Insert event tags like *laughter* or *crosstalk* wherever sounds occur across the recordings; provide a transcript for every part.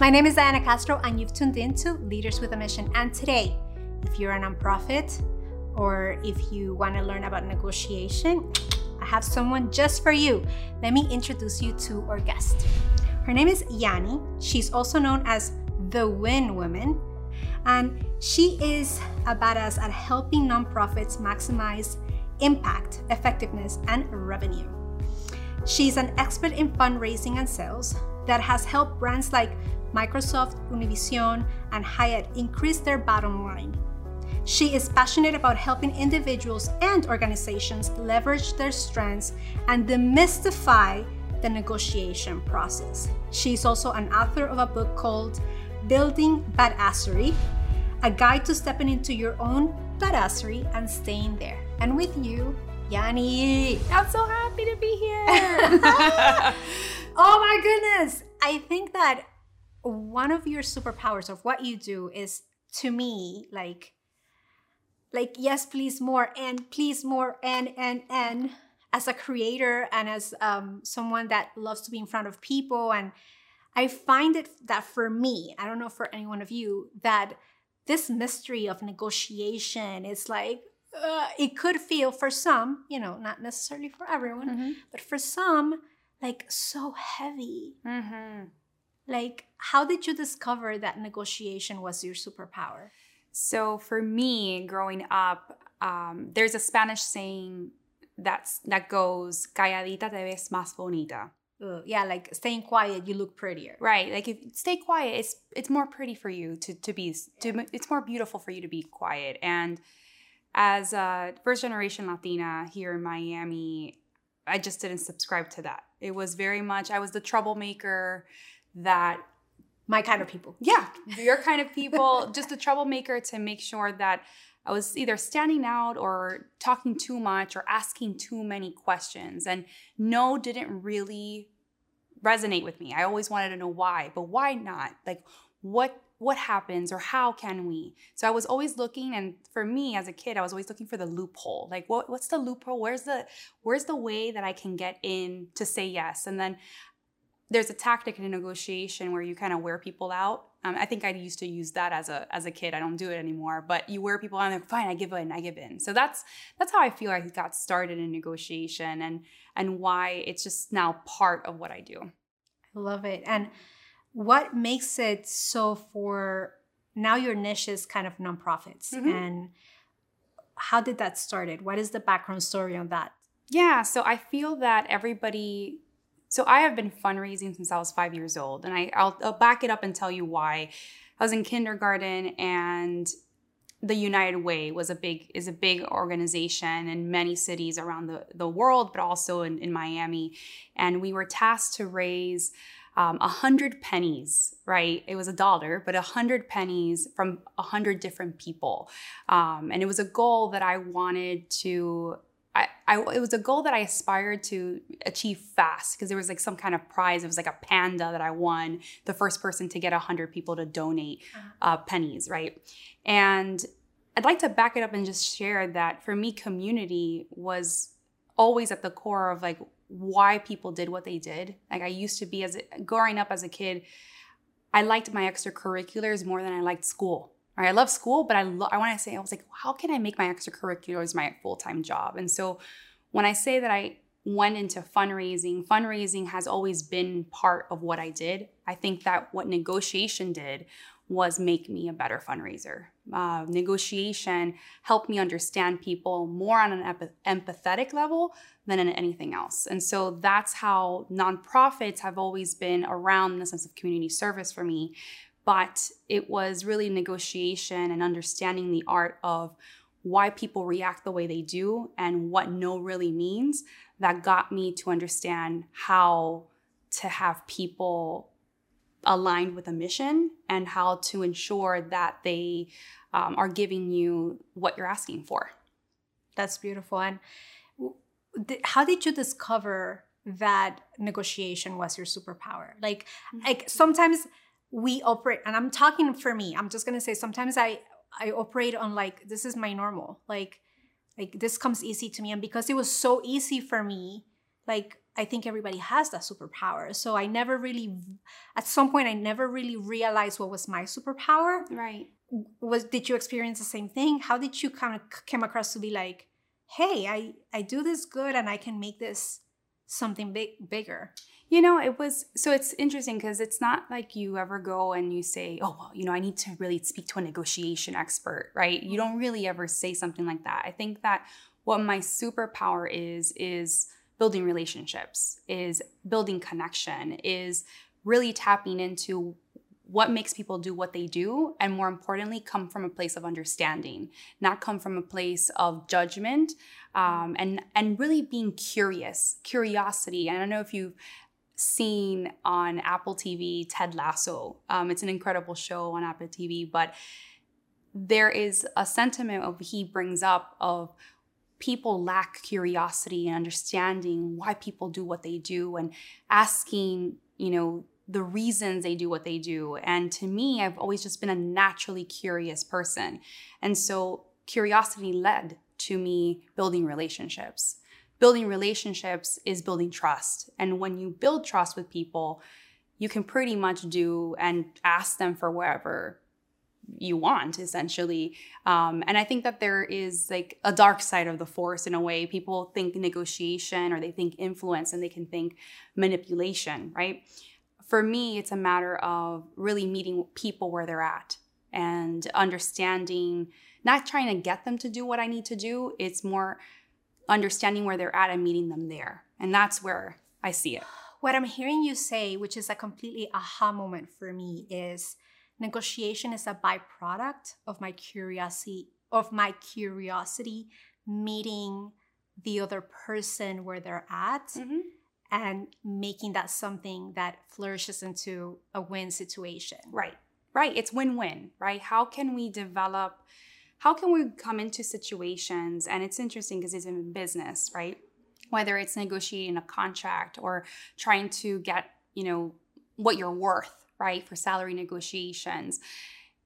My name is Diana Castro, and you've tuned in to Leaders with a Mission. And today, if you're a nonprofit or if you want to learn about negotiation, I have someone just for you. Let me introduce you to our guest. Her name is Yani. She's also known as the Win Woman, and she is a badass at helping nonprofits maximize impact, effectiveness, and revenue. She's an expert in fundraising and sales that has helped brands like Microsoft, Univision, and Hyatt increase their bottom line. She is passionate about helping individuals and organizations leverage their strengths and demystify the negotiation process. She is also an author of a book called Building Badassery, a guide to stepping into your own badassery and staying there. And with you, Yani. I'm so happy to be here. *laughs* *laughs* oh my goodness. I think that one of your superpowers of what you do is to me like like yes please more and please more and and and as a creator and as um, someone that loves to be in front of people and i find it that for me i don't know for any one of you that this mystery of negotiation is like uh, it could feel for some you know not necessarily for everyone mm-hmm. but for some like so heavy mm-hmm. Like how did you discover that negotiation was your superpower so for me, growing up, um, there's a Spanish saying that's that goes "calladita te ves más bonita." Yeah, like staying quiet, you look prettier. Right. Like if stay quiet, it's it's more pretty for you to to be to it's more beautiful for you to be quiet. And as a first generation Latina here in Miami, I just didn't subscribe to that. It was very much I was the troublemaker that my kind of people. Yeah, your kind of people, *laughs* just a troublemaker to make sure that I was either standing out or talking too much or asking too many questions. And no didn't really resonate with me. I always wanted to know why, but why not? Like what what happens or how can we? So I was always looking and for me as a kid, I was always looking for the loophole. Like what what's the loophole? Where's the where's the way that I can get in to say yes? And then there's a tactic in a negotiation where you kind of wear people out. Um, I think I used to use that as a as a kid. I don't do it anymore. But you wear people out, and they're fine. I give in. I give in. So that's that's how I feel I got started in negotiation, and and why it's just now part of what I do. I love it. And what makes it so for now? Your niche is kind of nonprofits, mm-hmm. and how did that started? What is the background story on that? Yeah, so I feel that everybody so I have been fundraising since I was five years old, and I, I'll, I'll back it up and tell you why. I was in kindergarten, and the United Way was a big is a big organization in many cities around the, the world, but also in, in Miami. And we were tasked to raise um, a um, hundred pennies, right? It was a dollar, but a hundred pennies from a hundred different people. Um, and it was a goal that I wanted to I, I, it was a goal that I aspired to achieve fast because there was like some kind of prize. It was like a panda that I won, the first person to get 100 people to donate uh-huh. uh, pennies, right? And I'd like to back it up and just share that for me, community was always at the core of like why people did what they did. Like I used to be as a, growing up as a kid, I liked my extracurriculars more than I liked school. Right? I love school, but I lo- I want to say I was like, how can I make my extracurriculars my full time job? And so when I say that I went into fundraising, fundraising has always been part of what I did. I think that what negotiation did was make me a better fundraiser. Uh, negotiation helped me understand people more on an empathetic level than in anything else. And so that's how nonprofits have always been around in the sense of community service for me but it was really negotiation and understanding the art of why people react the way they do and what no really means that got me to understand how to have people aligned with a mission and how to ensure that they um, are giving you what you're asking for. That's beautiful. And how did you discover that negotiation was your superpower? Like, mm-hmm. like sometimes we operate and i'm talking for me i'm just going to say sometimes i i operate on like this is my normal like like this comes easy to me and because it was so easy for me like I think everybody has that superpower. So I never really, at some point, I never really realized what was my superpower. Right. Was did you experience the same thing? How did you kind of come across to be like, hey, I I do this good and I can make this something big bigger? You know, it was so it's interesting because it's not like you ever go and you say, oh, well, you know, I need to really speak to a negotiation expert, right? You don't really ever say something like that. I think that what my superpower is, is building relationships, is building connection, is really tapping into what makes people do what they do and more importantly come from a place of understanding not come from a place of judgment um, and and really being curious curiosity and i don't know if you've seen on Apple TV Ted Lasso. Um, it's an incredible show on Apple TV, but there is a sentiment of he brings up of people lack curiosity and understanding why people do what they do and asking, you know, the reasons they do what they do. And to me, I've always just been a naturally curious person. And so curiosity led to me building relationships building relationships is building trust. And when you build trust with people, you can pretty much do and ask them for whatever you want essentially. Um, and i think that there is like a dark side of the force in a way. People think negotiation or they think influence and they can think manipulation right? For me it's a matter of really meeting people where they're at and understanding not trying to get them to do what i need to do. It's more understanding where they're at and meeting them there. And that's where I see it. What I'm hearing you say, which is a completely aha moment for me, is negotiation is a byproduct of my curiosity of my curiosity meeting the other person where they're at mm-hmm. and making that something that flourishes into a win situation. Right. Right. It's win-win, right? How can we develop how can we come into situations and it's interesting because it's in business right? Whether it's negotiating a contract or trying to get you know what you're worth right for salary negotiations.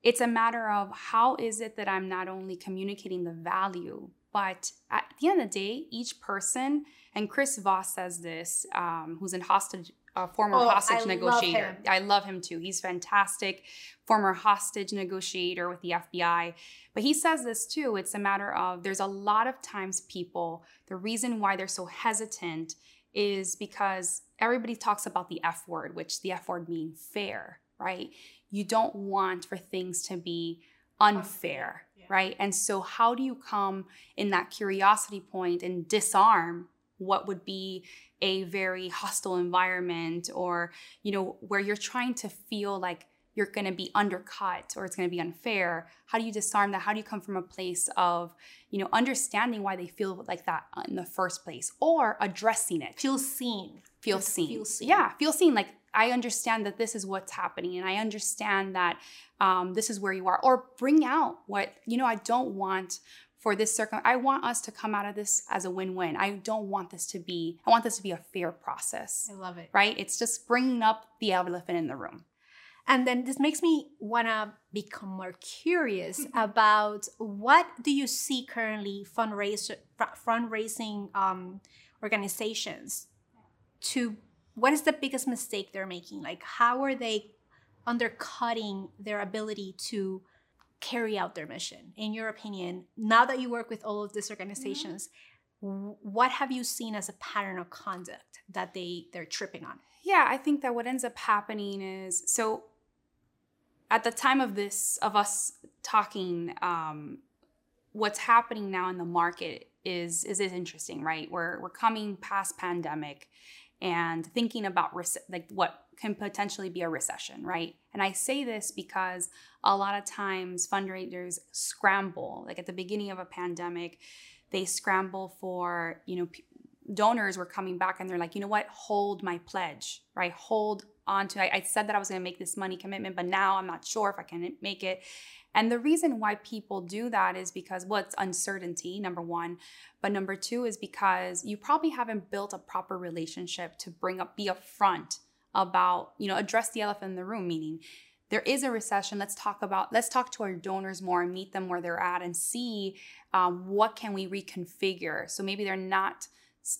It's a matter of how is it that i'm not only communicating the value but at the end of the day each person and chris voss says this um, who's in hostage a former oh, hostage I negotiator. Love I love him too. He's fantastic, former hostage negotiator with the FBI. But he says this too. It's a matter of there's a lot of times people, the reason why they're so hesitant is because everybody talks about the F word, which the F word means fair, right? You don't want for things to be unfair, yeah. right? And so, how do you come in that curiosity point and disarm what would be a very hostile environment or you know where you're trying to feel like you're going to be undercut or it's going to be unfair how do you disarm that? How do you come from a place of you know understanding why they feel like that in the first place or addressing it? Feel seen. Feel seen. feel seen. Yeah feel seen. Like i understand that this is what's happening and i understand that um, this is where you are. Or bring out what you know i don't want for this circle. I want us to come out of this as a win-win. I don't want this to be, I want this to be a fair process. I love it. Right? It's just bringing up the elephant in the room. And then this makes me want to become more curious *laughs* about what do you see currently fundraiser fundraising um, organizations to what is the biggest mistake they're making? Like how are they undercutting their ability to carry out their mission in your opinion now that you work with all of these organizations mm-hmm. what have you seen as a pattern of conduct that they they're tripping on yeah i think that what ends up happening is so at the time of this of us talking um, what's happening now in the market is is, is interesting right we're we're coming past pandemic and thinking about like what can potentially be a recession, right? And I say this because a lot of times fundraisers scramble, like at the beginning of a pandemic, they scramble for, you know, donors were coming back and they're like, you know what, hold my pledge, right? Hold on to, I, I said that I was going to make this money commitment, but now I'm not sure if I can make it. And the reason why people do that is because, well, it's uncertainty, number one. But number two is because you probably haven't built a proper relationship to bring up, be upfront about, you know, address the elephant in the room, meaning there is a recession. Let's talk about, let's talk to our donors more and meet them where they're at and see um, what can we reconfigure. So maybe they're not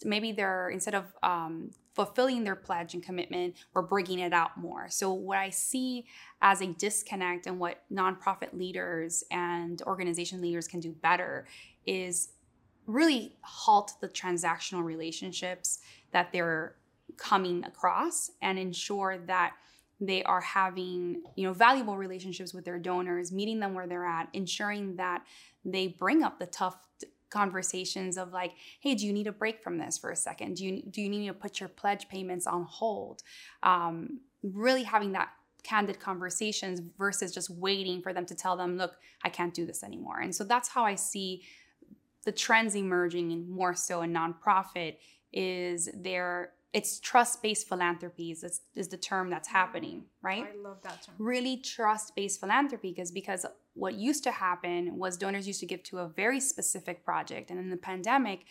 maybe they're instead of um, fulfilling their pledge and commitment, we're bringing it out more. So what I see as a disconnect and what nonprofit leaders and organization leaders can do better is really halt the transactional relationships that they're coming across and ensure that they are having you know valuable relationships with their donors meeting them where they're at ensuring that they bring up the tough conversations of like hey do you need a break from this for a second? Do you do you need to put your pledge payments on hold? Um, really having that candid conversations versus just waiting for them to tell them look i can't do this anymore. And so that's how i see the trends emerging and more so in nonprofit is there it's trust-based philanthropies is, is the term that's happening right? I love that term. really trust-based philanthropy because because what used to happen was donors used to give to a very specific project. And in the pandemic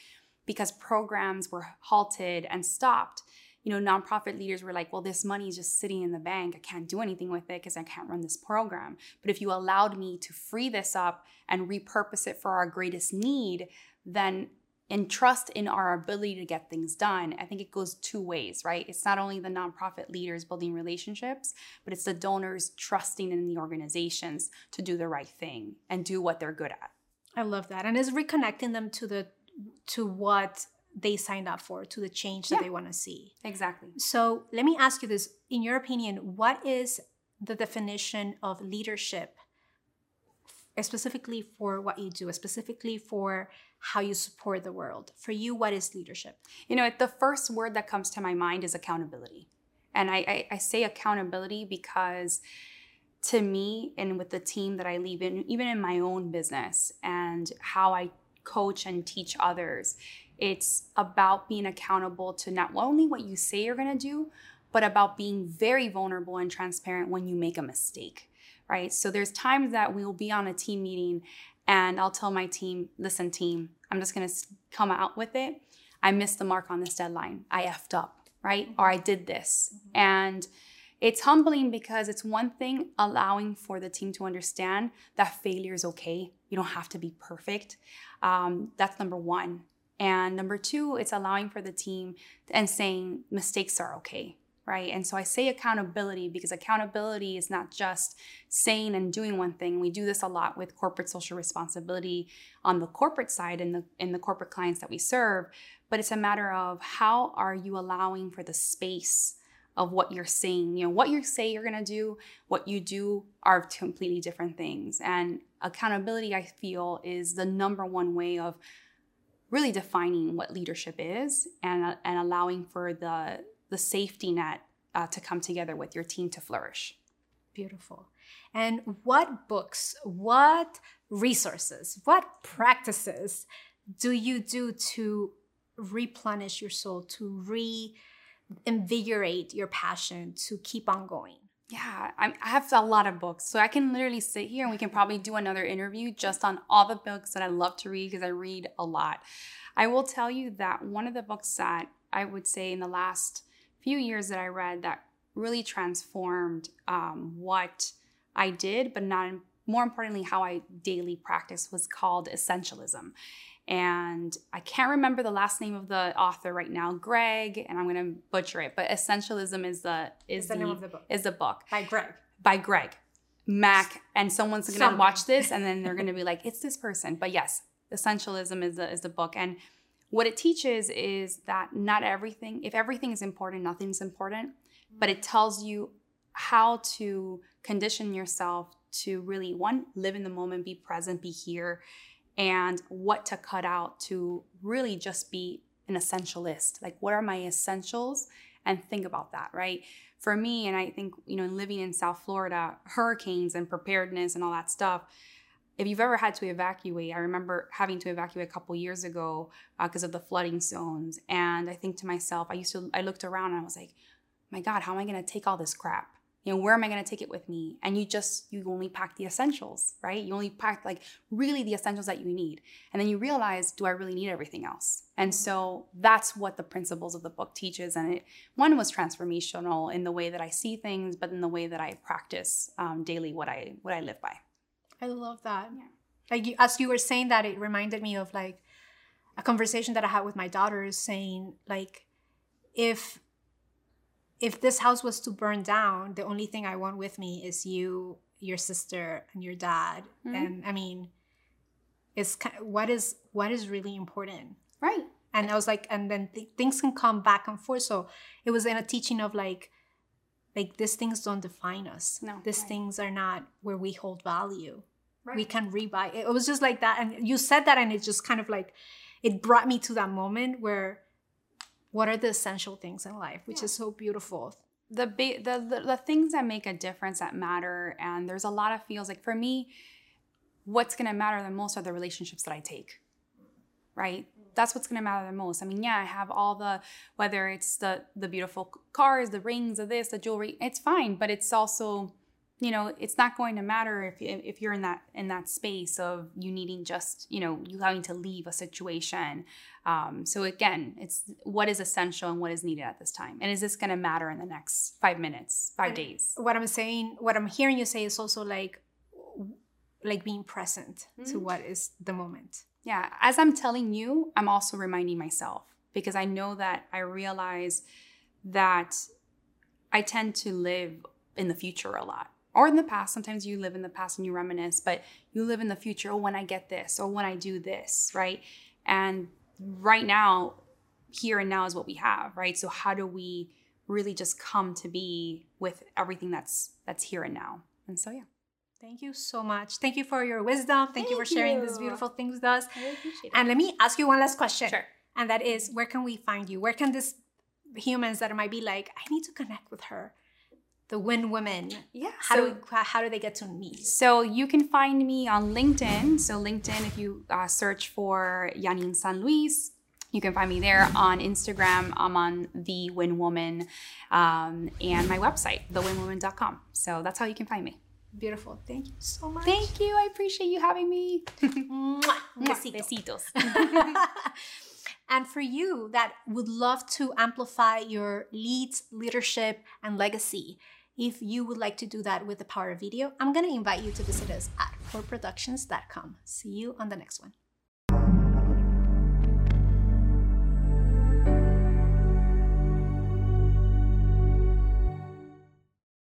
because programs were halted and stopped you know nonprofit leaders were like well this money is just sitting in the bank. I can't do anything with it because i can't run this program. But if you allowed me to free this up and repurpose it for our greatest need then and trust in our ability to get things done, I think it goes two ways, right? It's not only the nonprofit leaders building relationships, but it's the donors trusting in the organizations to do the right thing and do what they're good at. I love that. And it's reconnecting them to the to what they signed up for, to the change that Yeah. they want to see. Exactly. So let me ask you this. In your opinion, what is the definition of leadership specifically for what you do, specifically for how you support the world? For you, what is leadership? You know, the first word that comes to my mind is accountability. And I, I, I say accountability because to me and with the team that I lead in, even in my own business and how I coach and teach others, it's about being accountable to not only what you say you're going to do, but about being very vulnerable and transparent when you make a mistake, right? So there's times that we'll be on a team meeting and I'll tell my team, listen, team, I'm just going to come out with it. I missed the mark on this deadline. I effed up, right? Or I did this. And it's humbling because it's one thing allowing for the team to understand that failure is okay. You don't have to be perfect. Um, that's number one. And number two, it's allowing for the team and saying mistakes are okay, right? And so I say accountability because accountability is not just saying and doing one thing. We do this a lot with corporate social responsibility on the corporate side and the in the corporate clients that we serve, but it's a matter of how are you allowing for the space of what you're saying. You know, what you say you're gonna do, what you do are completely different things. And accountability, I feel, is the number one way of really defining what leadership is and, and allowing for the the safety net uh, to come together with your team to flourish. Beautiful. And what books, what resources, what practices do you do to replenish your soul, to reinvigorate your passion, to keep on going? Yeah, I'm, I have a lot of books. So I can literally sit here and we can probably do another interview just on all the books that I love to read because I read a lot. I will tell you that one of the books that I would say in the last few years that I read that really transformed um, what I did, but not more importantly, how I daily practice was called Essentialism. And I can't remember the last name of the author right now, Greg, and I'm gonna butcher it, but Essentialism is the is Is the name of the book. is the book By Greg. by Greg Mac, and someone's gonna watch this *laughs* and then they're gonna be like, it's this person. But yes, Essentialism is the is the book, and what it teaches is that not everything, if everything is important, nothing's important, but it tells you how to condition yourself to really one live in the moment, be present, be here, and what to cut out to really just be an essentialist. Like, what are my essentials? And think about that, right? For me, and I think, you know, living in South Florida, hurricanes and preparedness and all that stuff, if you've ever had to evacuate, I remember having to evacuate a couple years ago because of the flooding zones. And I think to myself, I used to, I looked around and I was like, my God, how am I going to take all this crap? You know, where am I going to take it with me? And you just, you only pack the essentials, right? You only pack like really the essentials that you need. And then you realize, do I really need everything else? And so that's what the principles of the book teaches. And it, one was transformational in the way that I see things, but in the way that I practice um, daily what I, what I live by. I love that. Yeah. Like you, as you were saying that, it reminded me of like a conversation that I had with my daughters saying like if if this house was to burn down, the only thing I want with me is you, your sister, and your dad. Mhm. And I mean, it's what is what is really important. Right. And I was like, and then th- things can come back and forth. So it was in a teaching of like, like these things don't define us. No, these right. things are not where we hold value. Right. We can rebuy. It was just like that, and you said that, and it just kind of like, it brought me to that moment where, what are the essential things in life, which Yeah. is so beautiful. the the, the the things that make a difference that matter and there's a lot of feels like for me what's going to matter the most are the relationships that i take right that's what's going to matter the most i mean yeah i have all the whether it's the the beautiful cars the rings the this the jewelry it's fine but it's also you know it's not going to matter if if you're in that in that space of you needing just you know you having to leave a situation um, so again it's what is essential and what is needed at this time and is this going to matter in the next five minutes five And days What I'm saying, what I'm hearing you say is also like, like being present to Mhm. what is the moment. yeah as i'm telling you i'm also reminding myself because i know that i realize that i tend to live in the future a lot or in the past sometimes you live in the past and you reminisce but you live in the future oh when i get this or when i do this right and right now here and now is what we have right so how do we really just come to be with everything that's that's here and now and so yeah Thank you so much. Thank you for your wisdom. Thank, you for Thank sharing these beautiful things with us. i appreciate it And let me ask you one last question. sure And that is, where can we find you? Where can these humans that might be like, I need to connect with her, the Win Women? yeah How so- do how do they get to meet? So you can find me on LinkedIn. So LinkedIn, if you uh, search for Janine San Luis, you can find me there. On Instagram, I'm on the Win Woman, um, and my website, thewinwoman.com. So that's how you can find me. Beautiful. Thank you so much. Thank you. I appreciate you having me. *laughs* Mwah. Un besito. Besitos. *laughs* and for you that would love to amplify your leads, leadership, and legacy, if you would like to do that with the power of video, I'm going to invite you to visit us at forproductions.com. See you on the next one.